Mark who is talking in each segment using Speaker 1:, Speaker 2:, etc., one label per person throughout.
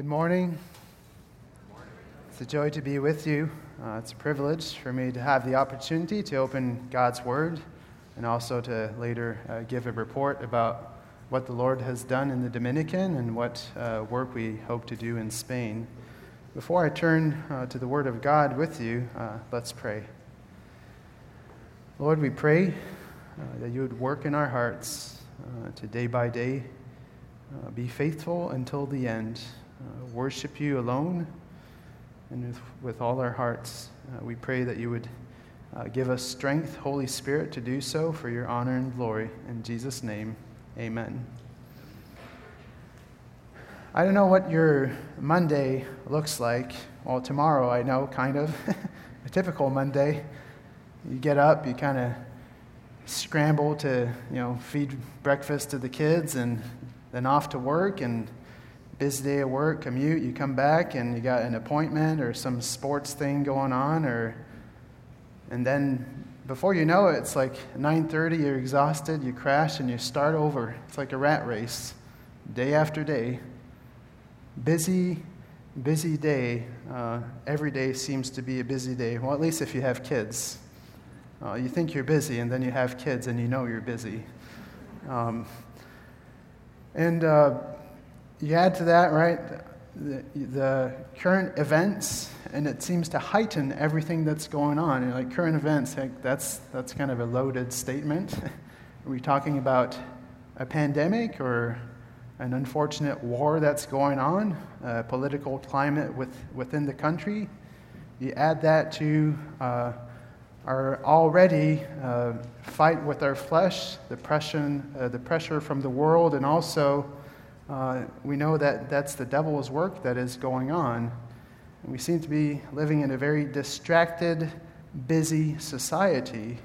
Speaker 1: Good morning. It's a joy to be with you. Uh, it's a privilege for me to have the opportunity to open God's Word and also to later uh, give a report about what the Lord has done in the Dominican and what uh, work we hope to do in Spain. Before I turn uh, to the Word of God with you, uh, let's pray. Lord, we pray uh, that you would work in our hearts to day by day be faithful until the end uh, worship you alone and with, with all our hearts. Uh, we pray that you would uh, give us strength, Holy Spirit, to do so for your honor and glory. In Jesus' name, amen. I don't know what your Monday looks like. Well, tomorrow I know, kind of. a typical Monday. You get up, you kind of scramble to, you know, feed breakfast to the kids and then off to work and busy day at work, commute, you come back and you got an appointment or some sports thing going on or and then before you know it, it's like 9:30, you're exhausted, you crash and you start over. It's like a rat race, day after day. Busy, busy day. Uh, every day seems to be a busy day. Well, at least if you have kids. Uh, you think you're busy, and then you have kids, and you know you're busy. Um, and uh, you add to that, right, the, the, current events, and it seems to heighten everything that's going on. Like current events, like that's, that's kind of a loaded statement. Are we talking about a pandemic or an unfortunate war that's going on, a political climate with, within the country? You add that to uh, our already uh, fight with our flesh, the pressure, uh, the pressure from the world, and also uh, we know that that's the devil's work that is going on. And we seem to be living in a very distracted, busy society.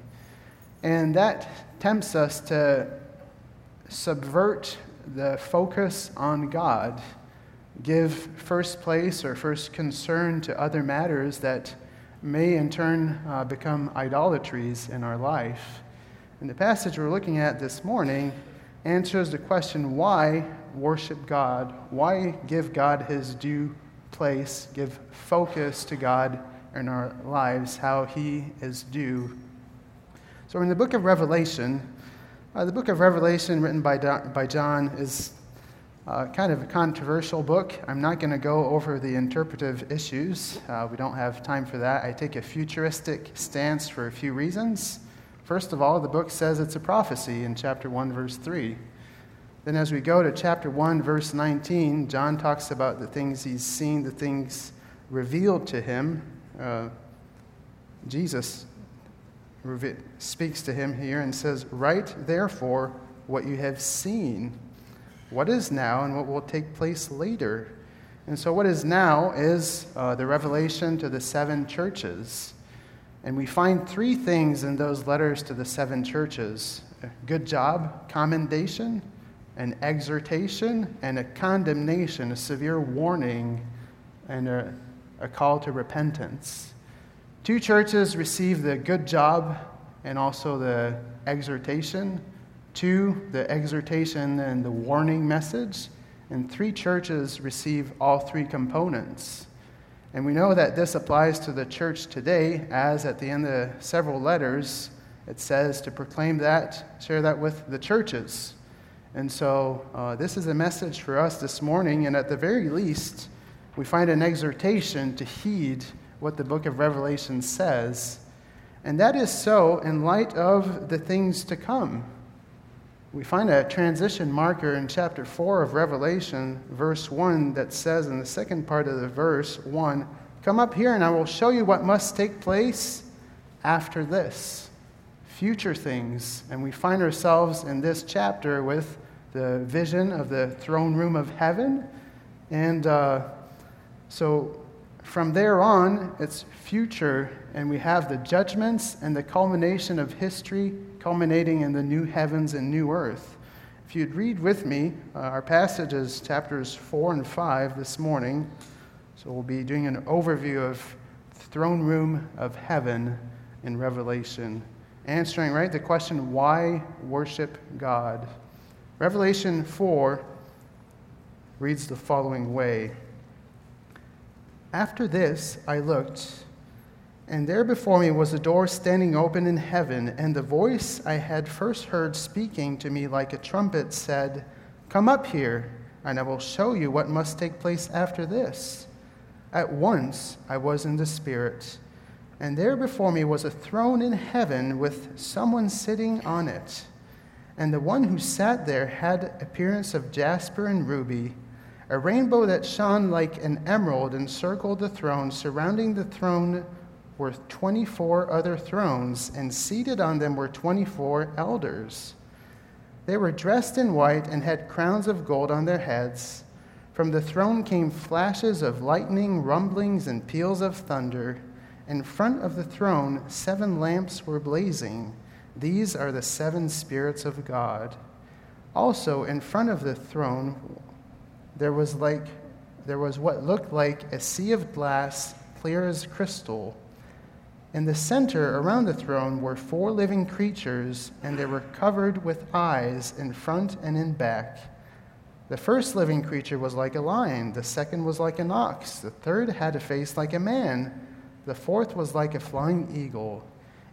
Speaker 1: And that tempts us to subvert the focus on God, give first place or first concern to other matters that may in turn uh, become idolatries in our life. And the passage we're looking at this morning answers the question why worship God? Why give God his due place, give focus to God in our lives, how he is due? So, in the book of Revelation, uh, the book of Revelation, written by, by John, is uh, kind of a controversial book. I'm not going to go over the interpretive issues. Uh, we don't have time for that. I take a futuristic stance for a few reasons. First of all, the book says it's a prophecy in chapter 1, verse 3. Then, as we go to chapter 1, verse 19, John talks about the things he's seen, the things revealed to him. Uh, Jesus speaks to him here and says, Write therefore what you have seen, what is now, and what will take place later. And so, what is now is uh, the revelation to the seven churches. And we find three things in those letters to the seven churches good job, commendation, an exhortation and a condemnation, a severe warning, and a, a call to repentance. Two churches receive the good job and also the exhortation. Two, the exhortation and the warning message. And three churches receive all three components. And we know that this applies to the church today, as at the end of several letters, it says to proclaim that, share that with the churches. And so, uh, this is a message for us this morning, and at the very least, we find an exhortation to heed what the book of Revelation says. And that is so in light of the things to come. We find a transition marker in chapter 4 of Revelation, verse 1, that says in the second part of the verse 1 Come up here, and I will show you what must take place after this. Future things. And we find ourselves in this chapter with the vision of the throne room of heaven. And uh, so from there on, it's future, and we have the judgments and the culmination of history culminating in the new heavens and new earth. If you'd read with me, uh, our passage is chapters 4 and 5 this morning. So we'll be doing an overview of throne room of heaven in Revelation, answering, right, the question why worship God? Revelation 4 reads the following way After this, I looked, and there before me was a door standing open in heaven, and the voice I had first heard speaking to me like a trumpet said, Come up here, and I will show you what must take place after this. At once I was in the Spirit, and there before me was a throne in heaven with someone sitting on it. And the one who sat there had appearance of jasper and ruby. A rainbow that shone like an emerald encircled the throne. Surrounding the throne were 24 other thrones, and seated on them were 24 elders. They were dressed in white and had crowns of gold on their heads. From the throne came flashes of lightning, rumblings, and peals of thunder. In front of the throne, seven lamps were blazing. These are the seven spirits of God. Also, in front of the throne, there was like there was what looked like a sea of glass, clear as crystal. In the center around the throne were four living creatures, and they were covered with eyes in front and in back. The first living creature was like a lion, the second was like an ox, the third had a face like a man, the fourth was like a flying eagle.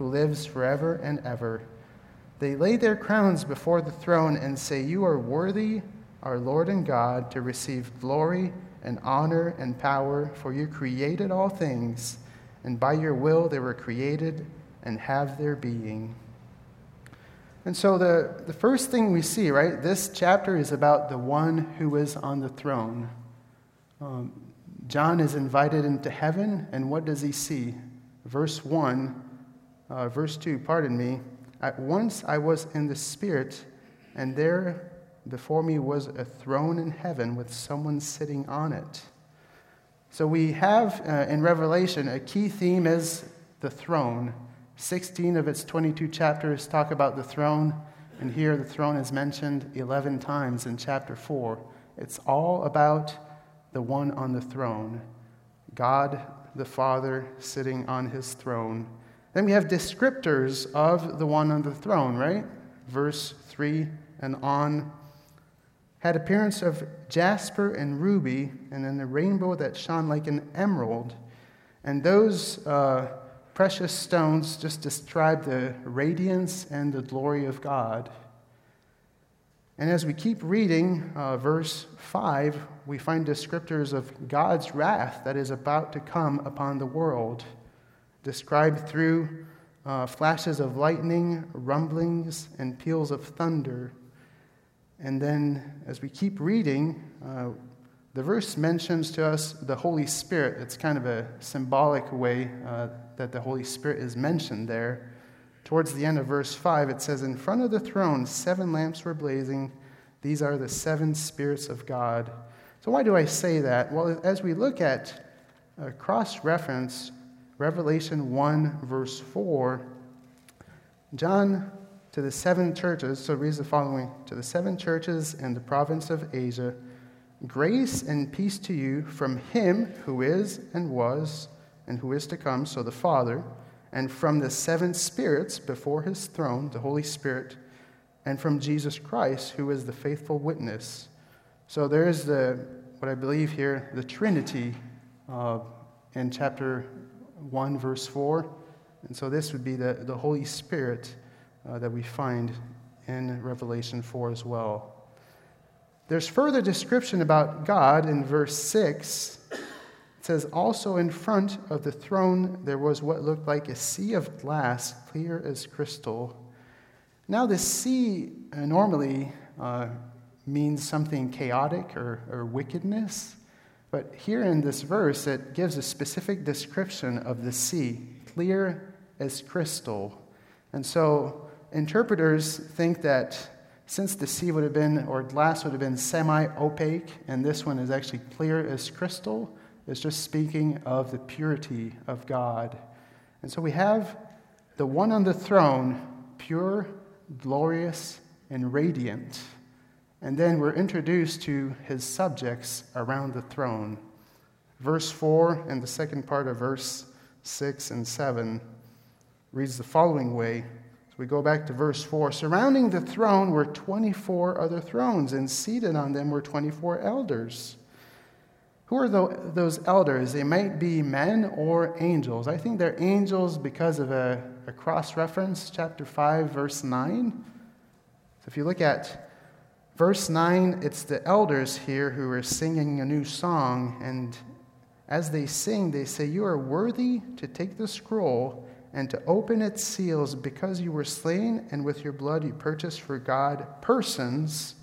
Speaker 1: who lives forever and ever. They lay their crowns before the throne and say, You are worthy our Lord and God, to receive glory and honor and power, for you created all things, and by your will they were created and have their being. And so, the, the first thing we see, right, this chapter is about the one who is on the throne. Um, John is invited into heaven, and what does he see? Verse 1, uh, verse 2, pardon me. At once I was in the Spirit, and there before me was a throne in heaven with someone sitting on it. So we have uh, in Revelation a key theme is the throne. 16 of its 22 chapters talk about the throne, and here the throne is mentioned 11 times in chapter 4. It's all about the one on the throne God the Father sitting on his throne. Then we have descriptors of the one on the throne, right? Verse 3 and on had appearance of jasper and ruby, and then the rainbow that shone like an emerald. And those uh, precious stones just describe the radiance and the glory of God. And as we keep reading uh, verse 5, we find descriptors of God's wrath that is about to come upon the world, described through uh, flashes of lightning, rumblings, and peals of thunder. And then, as we keep reading, uh, the verse mentions to us the Holy Spirit. It's kind of a symbolic way uh, that the Holy Spirit is mentioned there. Towards the end of verse 5, it says, In front of the throne, seven lamps were blazing. These are the seven spirits of God. So, why do I say that? Well, as we look at uh, cross reference Revelation 1, verse 4, John to the seven churches, so reads the following To the seven churches in the province of Asia, grace and peace to you from him who is and was and who is to come, so the Father, and from the seven spirits before his throne, the Holy Spirit, and from Jesus Christ, who is the faithful witness. So there is the, what I believe here, the Trinity uh, in chapter 1, verse 4. And so this would be the, the Holy Spirit uh, that we find in Revelation 4 as well. There's further description about God in verse 6. It says, Also in front of the throne there was what looked like a sea of glass, clear as crystal. Now, this sea uh, normally uh, means something chaotic or, or wickedness. But here in this verse, it gives a specific description of the sea, clear as crystal. And so interpreters think that since the sea would have been, or glass would have been semi opaque, and this one is actually clear as crystal, is just speaking of the purity of God. And so we have the one on the throne, pure, glorious, and radiant. And then we're introduced to his subjects around the throne. Verse 4 and the second part of verse 6 and 7 reads the following way. So we go back to verse 4. Surrounding the throne were 24 other thrones, and seated on them were 24 elders. Who are those elders? They might be men or angels. I think they're angels because of a, a cross reference, chapter 5, verse 9. So if you look at verse 9, it's the elders here who are singing a new song, and as they sing, they say, You are worthy to take the scroll and to open its seals because you were slain, and with your blood you purchased for God persons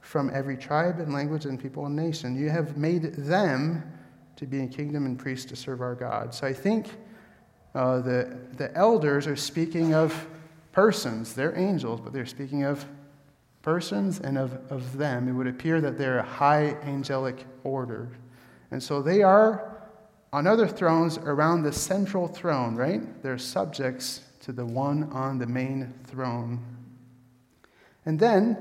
Speaker 1: from every tribe and language and people and nation. You have made them to be a kingdom and priests to serve our God. So I think uh, the, the elders are speaking of persons. They're angels, but they're speaking of persons and of, of them. It would appear that they're a high angelic order. And so they are on other thrones around the central throne, right? They're subjects to the one on the main throne. And then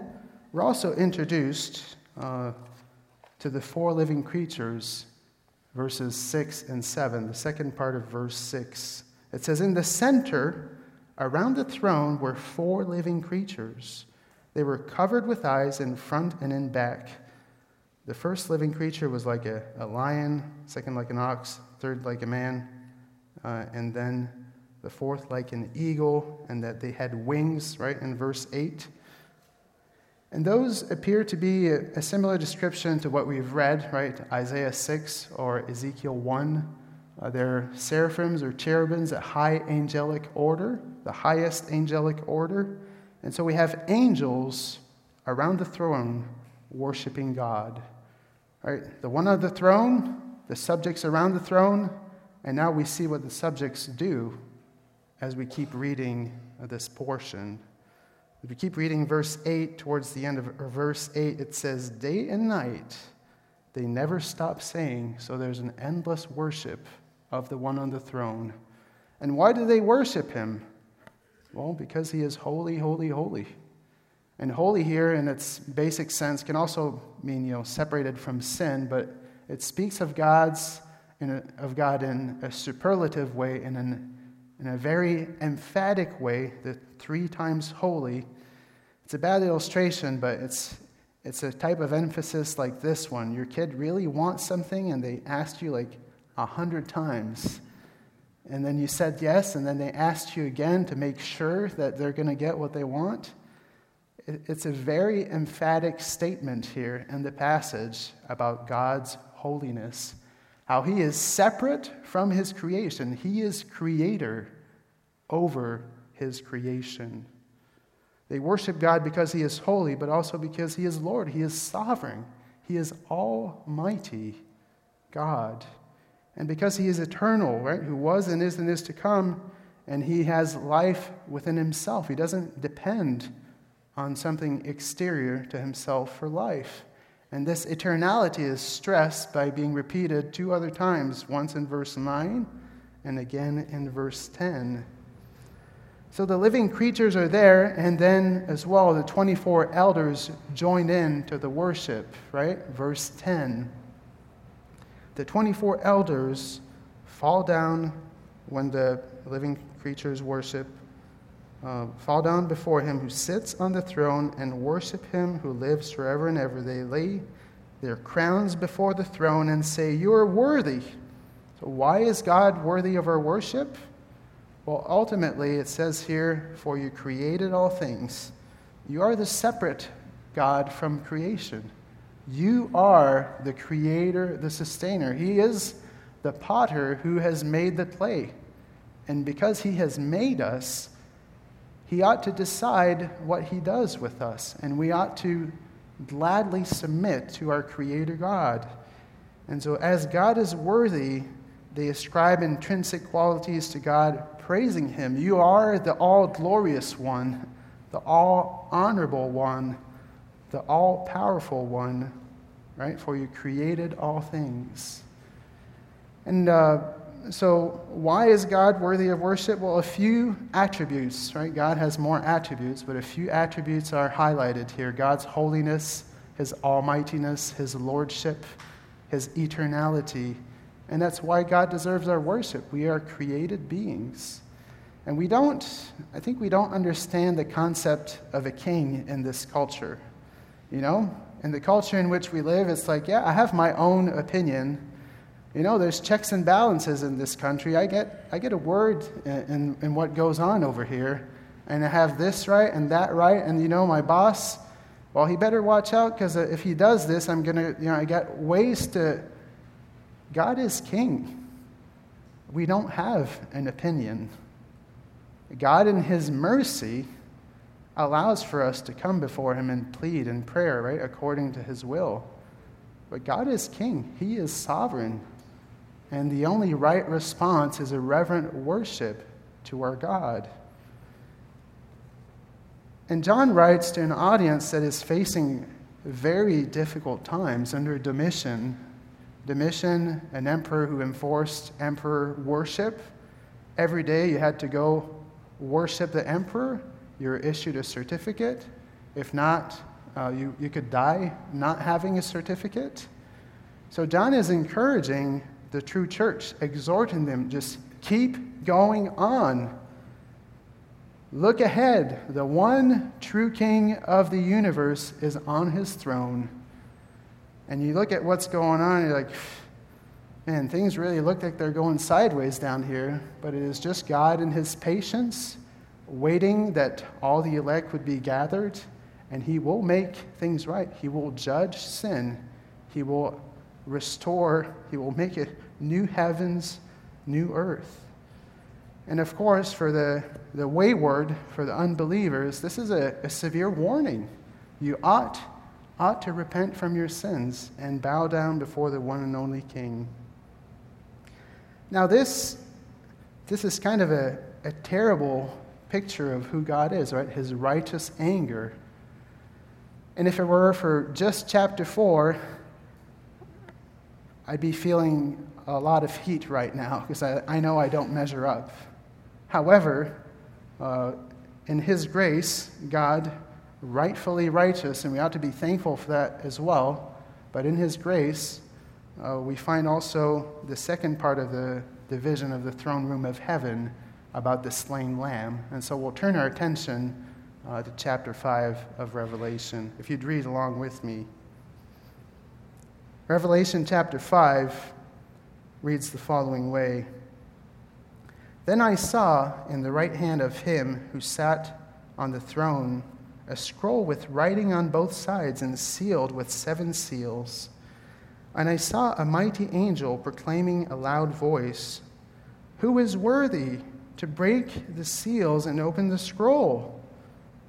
Speaker 1: we're also introduced uh, to the four living creatures, verses 6 and 7, the second part of verse 6. It says, In the center, around the throne, were four living creatures. They were covered with eyes in front and in back. The first living creature was like a, a lion, second like an ox, third like a man, uh, and then the fourth like an eagle, and that they had wings, right, in verse 8. And those appear to be a, a similar description to what we've read, right? Isaiah 6 or Ezekiel 1. Uh, they're seraphims or cherubims, a high angelic order, the highest angelic order. And so we have angels around the throne worshiping God. Right? The one on the throne, the subjects around the throne, and now we see what the subjects do as we keep reading this portion. If we keep reading verse 8, towards the end of verse 8, it says, Day and night they never stop saying, so there's an endless worship of the one on the throne. And why do they worship him? Well, because he is holy, holy, holy. And holy here, in its basic sense, can also mean you know separated from sin, but it speaks of God's a, of God in a superlative way, in, an, in a very emphatic way, the three times holy. It's a bad illustration, but it's it's a type of emphasis like this one. Your kid really wants something, and they asked you like a hundred times. And then you said yes, and then they asked you again to make sure that they're going to get what they want. It's a very emphatic statement here in the passage about God's holiness, how He is separate from His creation. He is creator over His creation. They worship God because He is holy, but also because He is Lord. He is sovereign. He is almighty God. And because He is eternal, right, who was and is and is to come, and He has life within Himself. He doesn't depend on something exterior to himself for life. And this eternality is stressed by being repeated two other times, once in verse 9 and again in verse 10. So the living creatures are there, and then as well, the 24 elders join in to the worship, right? Verse 10. The 24 elders fall down when the living creatures worship uh, fall down before him who sits on the throne and worship him who lives forever and ever. They lay their crowns before the throne and say, You are worthy. So, why is God worthy of our worship? Well, ultimately, it says here, For you created all things. You are the separate God from creation. You are the creator, the sustainer. He is the potter who has made the clay. And because he has made us, he ought to decide what he does with us, and we ought to gladly submit to our Creator God. And so, as God is worthy, they ascribe intrinsic qualities to God, praising Him. You are the all glorious one, the all honorable one, the all powerful one, right? For you created all things. And uh, so, why is God worthy of worship? Well, a few attributes, right? God has more attributes, but a few attributes are highlighted here God's holiness, His almightiness, His lordship, His eternality. And that's why God deserves our worship. We are created beings. And we don't, I think we don't understand the concept of a king in this culture. You know, in the culture in which we live, it's like, yeah, I have my own opinion. You know, there's checks and balances in this country. I get, I get a word in, in what goes on over here, and I have this right and that right, and you know, my boss, well, he better watch out because uh, if he does this, I'm going to, you know, I got ways to. God is king. We don't have an opinion. God, in his mercy, allows for us to come before him and plead in prayer, right, according to his will. But God is king, he is sovereign. And the only right response is a reverent worship to our God. And John writes to an audience that is facing very difficult times under Domitian. Domitian, an emperor who enforced emperor worship. Every day you had to go worship the emperor you're issued a certificate. If not, uh, you, you could die not having a certificate. So, John is encouraging the true church, exhorting them just keep going on. Look ahead. The one true king of the universe is on his throne. And you look at what's going on, you're like, man, things really look like they're going sideways down here, but it is just God and his patience waiting that all the elect would be gathered, and he will make things right. He will judge sin. He will restore, he will make it new heavens, new earth. And of course, for the, the wayward, for the unbelievers, this is a, a severe warning. You ought, ought to repent from your sins and bow down before the one and only King. Now, this, this is kind of a, a terrible picture of who God is, right? His righteous anger. And if it were for just chapter 4, I'd be feeling a lot of heat right now because I, I know I don't measure up. However, uh, in His grace, God, rightfully righteous, and we ought to be thankful for that as well, but in His grace, uh, we find also the second part of the division of the throne room of heaven about the slain lamb. And so we'll turn our attention uh, to chapter 5 of Revelation. If you'd read along with me. Revelation chapter 5 reads the following way Then I saw in the right hand of him who sat on the throne a scroll with writing on both sides and sealed with seven seals. And I saw a mighty angel proclaiming a loud voice Who is worthy? To break the seals and open the scroll.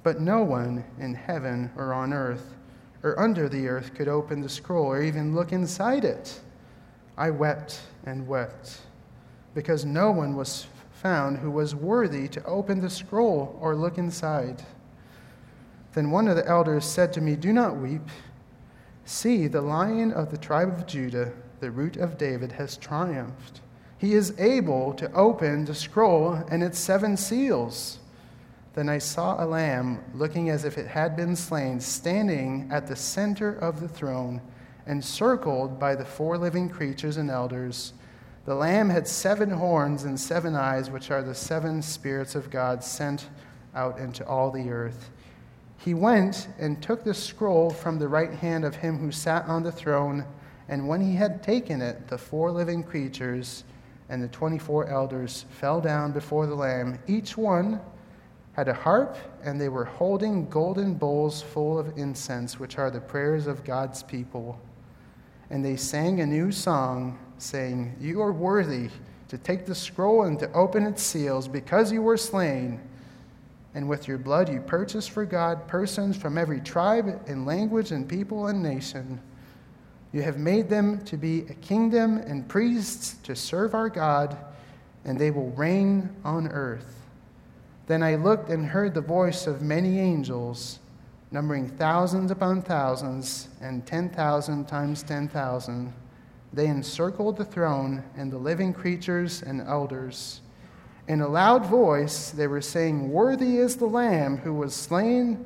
Speaker 1: But no one in heaven or on earth or under the earth could open the scroll or even look inside it. I wept and wept because no one was found who was worthy to open the scroll or look inside. Then one of the elders said to me, Do not weep. See, the lion of the tribe of Judah, the root of David, has triumphed he is able to open the scroll and its seven seals. Then I saw a lamb looking as if it had been slain, standing at the center of the throne, encircled by the four living creatures and elders. The lamb had seven horns and seven eyes, which are the seven spirits of God sent out into all the earth. He went and took the scroll from the right hand of him who sat on the throne, and when he had taken it, the four living creatures and the 24 elders fell down before the Lamb. Each one had a harp, and they were holding golden bowls full of incense, which are the prayers of God's people. And they sang a new song, saying, You are worthy to take the scroll and to open its seals, because you were slain. And with your blood you purchased for God persons from every tribe and language and people and nation. You have made them to be a kingdom and priests to serve our God, and they will reign on earth. Then I looked and heard the voice of many angels, numbering thousands upon thousands and 10,000 times 10,000, they encircled the throne and the living creatures and elders. In a loud voice, they were saying, Worthy is the Lamb who was slain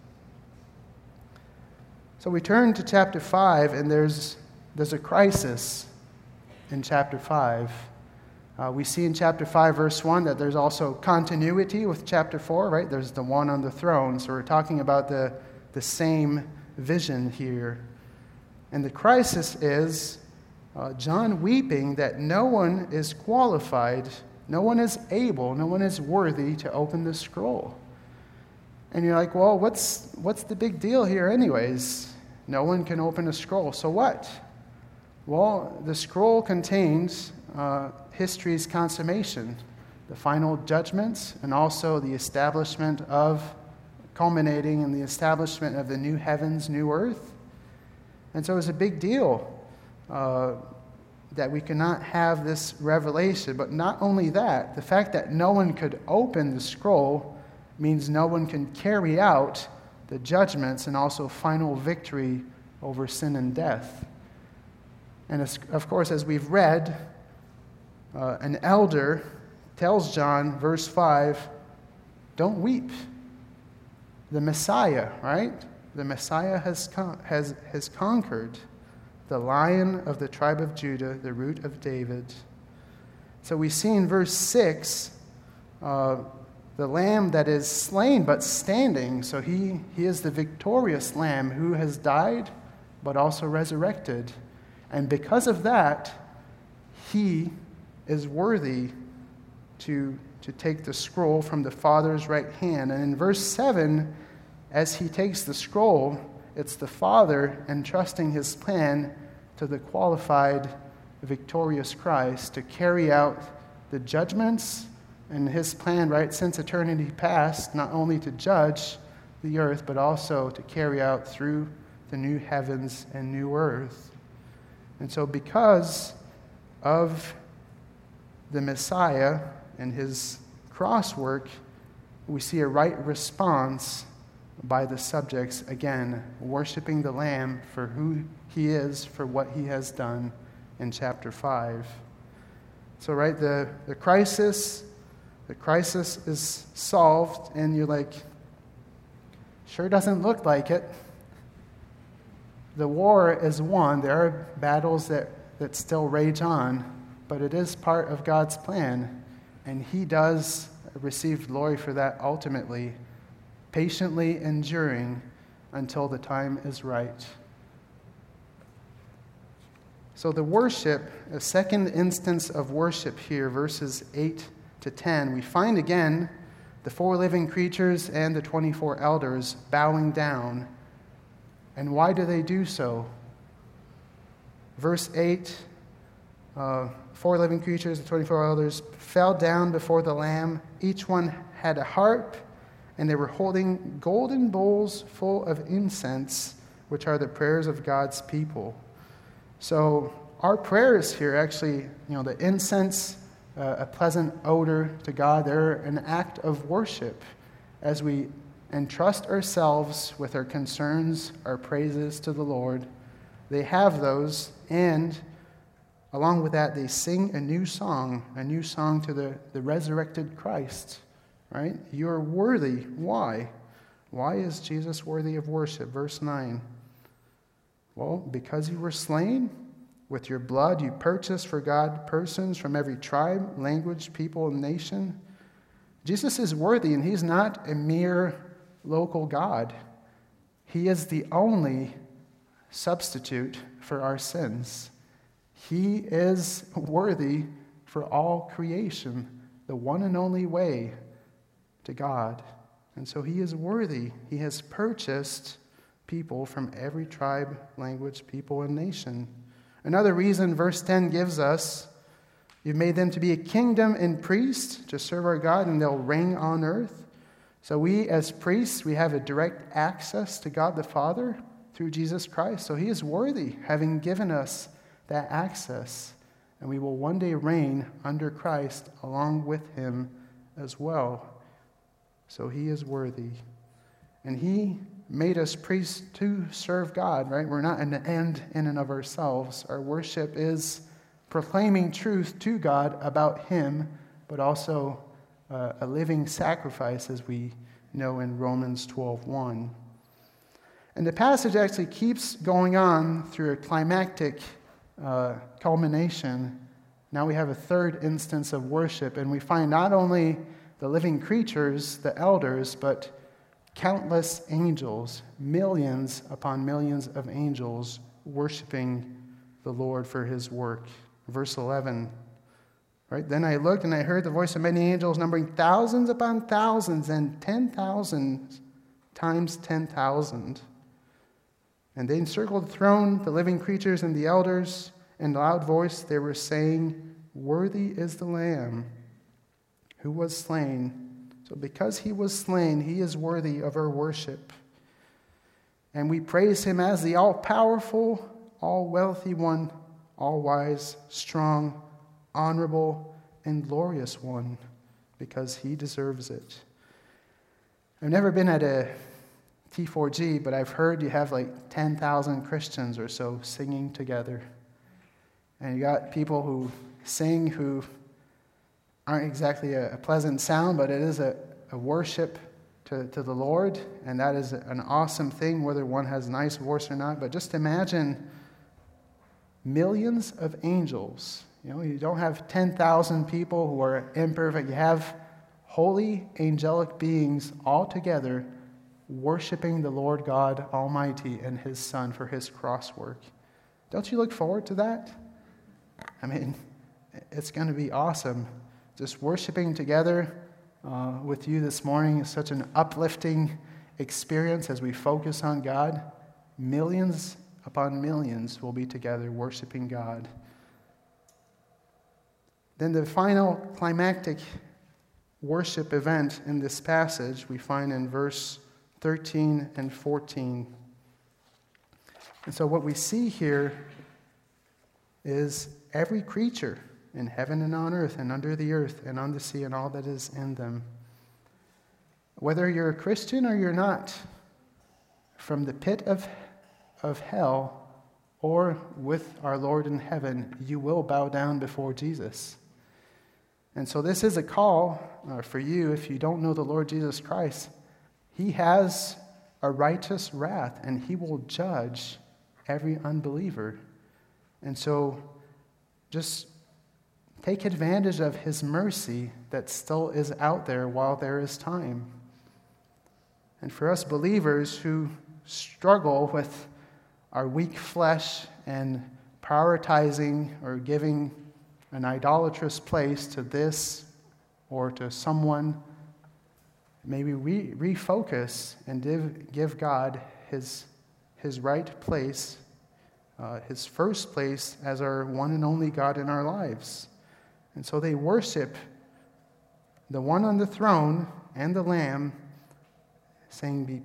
Speaker 1: So we turn to chapter 5, and there's, there's a crisis in chapter 5. Uh, we see in chapter 5, verse 1, that there's also continuity with chapter 4, right? There's the one on the throne. So we're talking about the, the same vision here. And the crisis is uh, John weeping that no one is qualified, no one is able, no one is worthy to open the scroll. And you're like, well, what's, what's the big deal here, anyways? No one can open a scroll. So what? Well, the scroll contains uh, history's consummation, the final judgments, and also the establishment of, culminating in the establishment of the new heavens, new earth and so it's a big deal uh, that we cannot have this revelation. But not only that, the fact that no one could open the scroll means no one can carry out the judgments and also final victory over sin and death. And of course, as we've read, uh, an elder tells John, verse 5, don't weep. The Messiah, right? the Messiah has, con- has, has conquered the lion of the tribe of Judah, the root of David. So we see in verse 6 uh, the lamb that is slain but standing. So he, he is the victorious lamb who has died but also resurrected. And because of that, he is worthy to, to take the scroll from the Father's right hand. And in verse 7, as he takes the scroll, it's the Father entrusting his plan to the qualified, victorious Christ to carry out the judgments and his plan, right, since eternity past, not only to judge the earth, but also to carry out through the new heavens and new earth. And so, because of the Messiah and his cross work, we see a right response by the subjects, again, worshiping the Lamb for who he is, for what he has done in chapter 5. So, right, the, the crisis, the crisis is solved, and you're like, sure doesn't look like it. The war is won. There are battles that, that still rage on, but it is part of God's plan, and he does receive glory for that ultimately patiently enduring until the time is right. So, the worship, a second instance of worship here, verses 8 to 10, we find again the four living creatures and the 24 elders bowing down. And why do they do so? Verse 8 uh, four living creatures, the 24 elders, fell down before the Lamb. Each one had a harp and they were holding golden bowls full of incense, which are the prayers of God's people. So, our prayers here actually, you know, the incense, a pleasant odor to God, they're an act of worship as we entrust ourselves with our concerns, our praises to the Lord. They have those, and along with that, they sing a new song, a new song to the, the resurrected Christ right? You're worthy. Why? Why is Jesus worthy of worship? Verse 9. Well, because you were slain, with your blood you purchased for God persons from every tribe, language, people, and nation. Jesus is worthy, and he's not a mere local God. He is the only substitute for our sins. He is worthy for all creation, the one and only way to God. And so he is worthy. He has purchased people from every tribe, language, people, and nation. Another reason verse 10 gives us You've made them to be a kingdom and priests to serve our God, and they'll reign on earth. So, we as priests, we have a direct access to God the Father through Jesus Christ. So, He is worthy, having given us that access. And we will one day reign under Christ along with Him as well. So, He is worthy. And He made us priests to serve God, right? We're not an end in and of ourselves. Our worship is proclaiming truth to God about Him, but also uh, a living sacrifice, as we know in Romans 12:1. And the passage actually keeps going on through a climactic uh, culmination. Now we have a third instance of worship, and we find not only the living creatures, the elders, but countless angels, millions upon millions of angels worshiping the Lord for his work. Verse 11. Right? Then I looked and I heard the voice of many angels numbering thousands upon thousands and 10,000 times 10,000. And they encircled the throne, the living creatures, and the elders. In loud voice they were saying, Worthy is the Lamb who was slain so, because he was slain, he is worthy of our worship. And we praise him as the all powerful, all wealthy one, all wise, strong, honorable, and glorious one, because he deserves it. I've never been at a T4G, but I've heard you have like 10,000 Christians or so singing together. And you got people who sing who aren't exactly a, a pleasant sound, but it is a, a worship to, to the Lord, and that is an awesome thing, whether one has nice voice or not. But just imagine millions of angels. You know, you don't have 10,000 people who are imperfect. You have holy angelic beings all together worshiping the Lord God Almighty and His Son for His cross work. Don't you look forward to that? I mean, it's going to be awesome just worshiping together uh, with you this morning is such an uplifting experience as we focus on God. Millions upon millions will be together worshiping God. Then the final climactic worship event in this passage we find in verse 13 and 14. And so, what we see here is every creature in heaven and on earth and under the earth and on the sea and all that is in them. Whether you're a Christian or you're not, from the pit of, of hell or with our Lord in heaven, you will bow down before Jesus. And so, this is a call uh, for you if you don't know the Lord Jesus Christ. He has a righteous wrath, and He will judge every unbeliever. And so, just Take advantage of his mercy that still is out there while there is time. And for us believers who struggle with our weak flesh and prioritizing or giving an idolatrous place to this or to someone, maybe we refocus and give, give God his, his right place, uh, his first place as our one and only God in our lives. And so they worship the one on the throne and the Lamb, saying, be,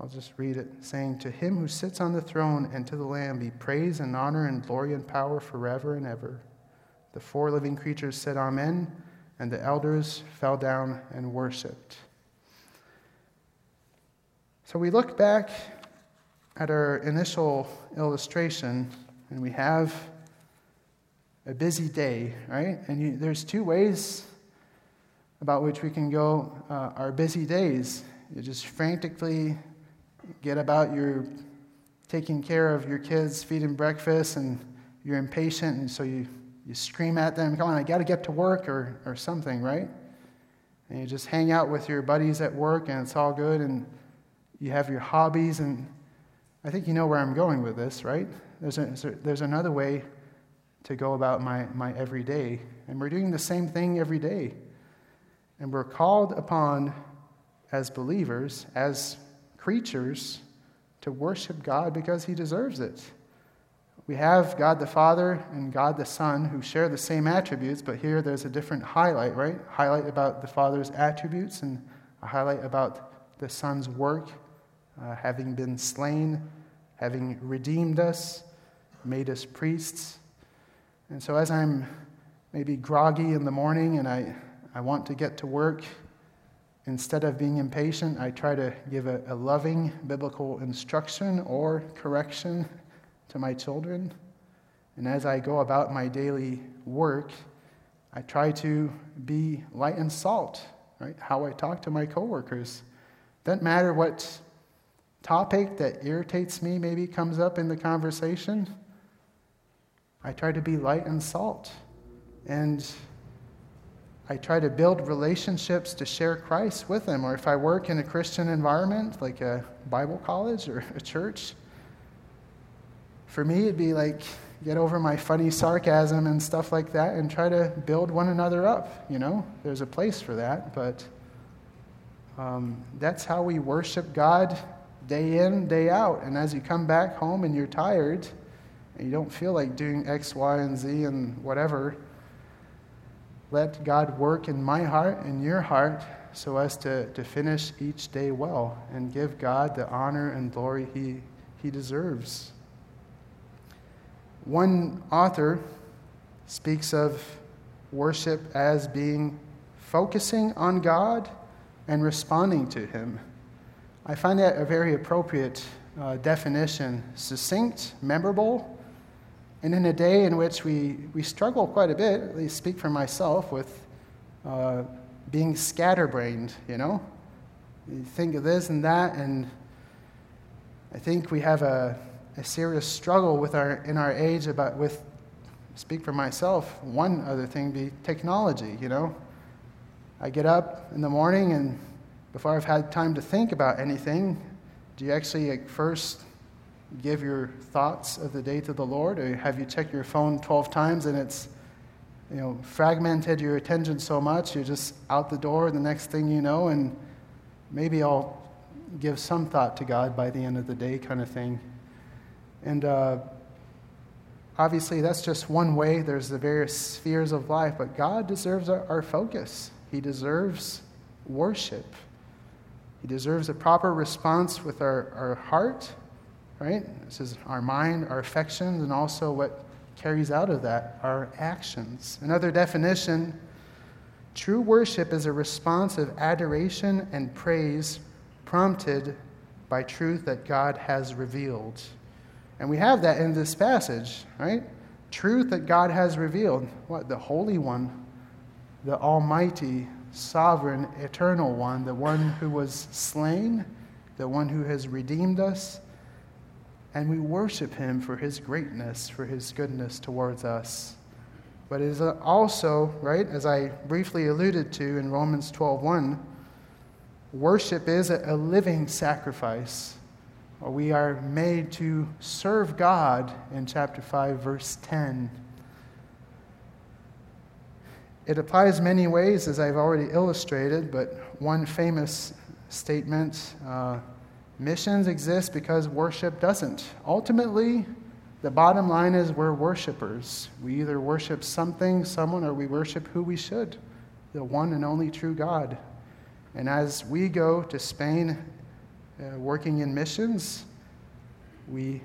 Speaker 1: I'll just read it, saying, To him who sits on the throne and to the Lamb be praise and honor and glory and power forever and ever. The four living creatures said, Amen, and the elders fell down and worshiped. So we look back at our initial illustration, and we have a busy day, right? And you, there's two ways about which we can go uh, our busy days. You just frantically get about your taking care of your kids, feeding breakfast, and you're impatient, and so you, you scream at them, come on, I got to get to work, or, or something, right? And you just hang out with your buddies at work, and it's all good, and you have your hobbies, and I think you know where I'm going with this, right? There's, a, there's another way to go about my, my everyday. And we're doing the same thing every day. And we're called upon as believers, as creatures, to worship God because He deserves it. we have God the Father and God the Son who share the same attributes, but here there's a different highlight, right? Highlight about the Father's attributes and a highlight about the Son's work, uh, having been slain, having redeemed us, made us priests. And so, as I'm maybe groggy in the morning and I, I want to get to work, instead of being impatient, I try to give a, a loving biblical instruction or correction to my children. And as I go about my daily work, I try to be light and salt, right? How I talk to my coworkers. Doesn't matter what topic that irritates me maybe comes up in the conversation. I try to be light and salt. And I try to build relationships to share Christ with them. Or if I work in a Christian environment, like a Bible college or a church, for me, it'd be like get over my funny sarcasm and stuff like that and try to build one another up. You know, there's a place for that, but um, that's how we worship God day in, day out. And as you come back home and you're tired and you don't feel like doing X, Y, and Z and whatever, let God work in my heart and your heart so as to, to finish each day well and give God the honor and glory he, he deserves. One author speaks of worship as being focusing on God and responding to Him. I find that a very appropriate uh, definition succinct, memorable, and in a day in which we, we struggle quite a bit, at least speak for myself, with uh, being scatterbrained, you know? You think of this and that, and I think we have a, a serious struggle with our, in our age about with, speak for myself, one other thing be technology, you know. I get up in the morning and before I've had time to think about anything, do you actually like, first give your thoughts of the day to the Lord, or have you checked your phone 12 times and it's you know fragmented your attention so much you're just out the door the next thing you know and maybe I'll give some thought to God by the end of the day kind of thing. And uh, obviously, that's just one way. There's the various spheres of life, but God deserves our, our focus. He deserves worship. He deserves a proper response with our, our heart, right? This is our mind, our affections, and also what carries out of that, our actions. Another definition true worship is a response of adoration and praise prompted by truth that God has revealed. And we have that in this passage, right? Truth that God has revealed. What? The Holy One, the Almighty, Sovereign, Eternal One, the one who was slain, the one who has redeemed us. And we worship him for his greatness, for his goodness towards us. But it is also, right, as I briefly alluded to in Romans 12:1, worship is a living sacrifice we are made to serve God in chapter 5, verse 10. It applies many ways, as I've already illustrated, but one famous statement uh, missions exist because worship doesn't. Ultimately, the bottom line is we're worshipers. We either worship something, someone, or we worship who we should the one and only true God. And as we go to Spain uh, working in missions. We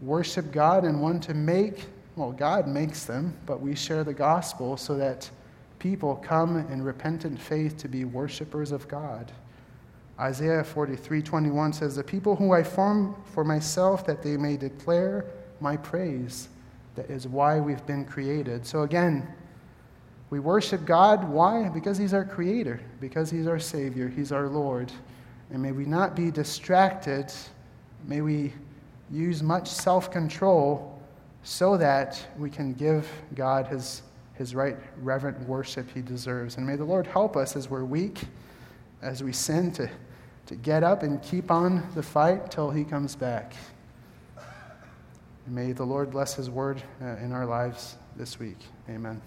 Speaker 1: worship God and want to make, well, God makes them, but we share the gospel so that people come in repentant faith to be worshipers of God. Isaiah 43:21 says, "The people who I form for myself that they may declare my praise." That is why we've been created. So again, we worship God. Why? Because He's our Creator, because He's our Savior, He's our Lord. And may we not be distracted. May we use much self control so that we can give God his, his right reverent worship he deserves. And may the Lord help us as we're weak, as we sin, to, to get up and keep on the fight till he comes back. May the Lord bless his word uh, in our lives this week. Amen.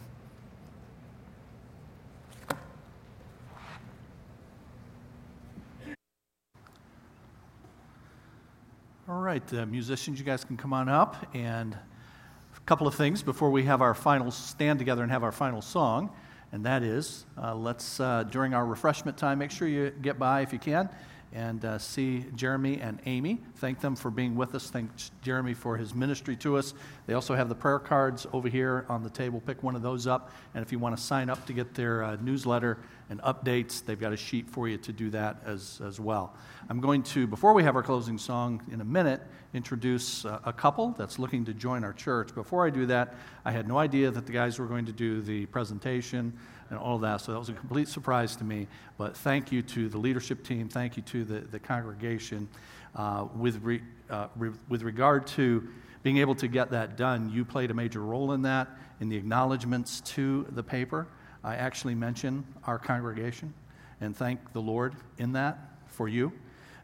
Speaker 2: All right, uh, musicians, you guys can come on up. And a couple of things before we have our final stand together and have our final song. And that is, uh, let's, uh, during our refreshment time, make sure you get by if you can and uh, see Jeremy and Amy. Thank them for being with us. Thank Jeremy for his ministry to us. They also have the prayer cards over here on the table. Pick one of those up. And if you want to sign up to get their uh, newsletter and updates, they've got a sheet for you to do that as, as well. I'm going to, before we have our closing song in a minute, introduce uh, a couple that's looking to join our church. Before I do that, I had no idea that the guys were going to do the presentation and all of that. So that was a complete surprise to me. But thank you to the leadership team. Thank you to the, the congregation. Uh, with, re, uh, re, with regard to being able to get that done, you played a major role in that. In the acknowledgments to the paper, I actually mention our congregation and thank the Lord in that for you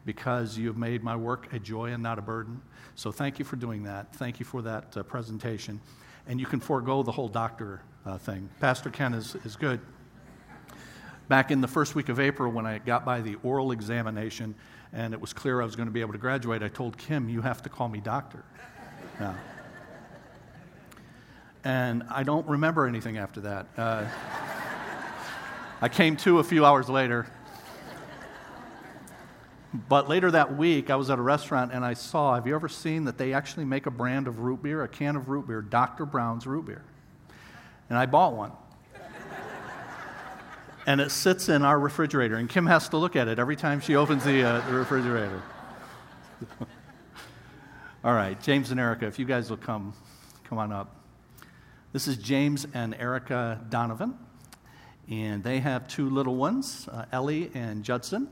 Speaker 2: because you have made my work a joy and not a burden. So thank you for doing that. Thank you for that uh, presentation. And you can forego the whole doctor uh, thing. Pastor Ken is, is good. Back in the first week of April, when I got by the oral examination and it was clear I was going to be able to graduate, I told Kim, You have to call me doctor. Now, and I don't remember anything after that. Uh, I came to a few hours later. But later that week, I was at a restaurant and I saw have you ever seen that they actually make a brand of root beer, a can of root beer, Dr. Brown's root beer? And I bought one. and it sits in our refrigerator, and Kim has to look at it every time she opens the, uh, the refrigerator. All right, James and Erica, if you guys will come, come on up. This is James and Erica Donovan, and they have two little ones, uh, Ellie and Judson.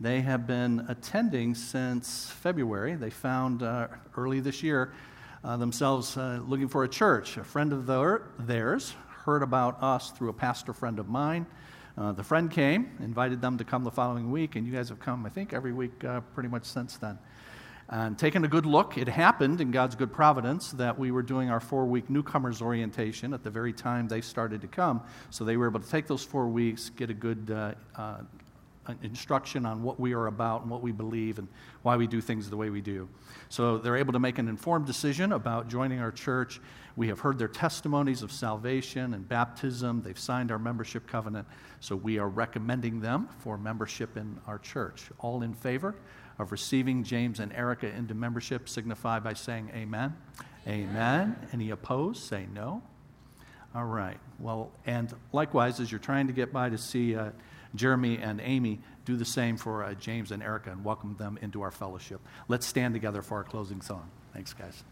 Speaker 2: They have been attending since February. They found uh, early this year uh, themselves uh, looking for a church. A friend of their, theirs heard about us through a pastor friend of mine. Uh, the friend came, invited them to come the following week, and you guys have come, I think, every week uh, pretty much since then. And taking a good look, it happened in God's good providence that we were doing our four week newcomers orientation at the very time they started to come. So they were able to take those four weeks, get a good uh, uh, instruction on what we are about and what we believe and why we do things the way we do. So they're able to make an informed decision about joining our church. We have heard their testimonies of salvation and baptism. They've signed our membership covenant. So we are recommending them for membership in our church. All in favor of receiving James and Erica into membership signify by saying amen. Amen. Any opposed? Say no. All right. Well, and likewise, as you're trying to get by to see uh, Jeremy and Amy, do the same for uh, James and Erica and welcome them into our fellowship. Let's stand together for our closing song. Thanks, guys.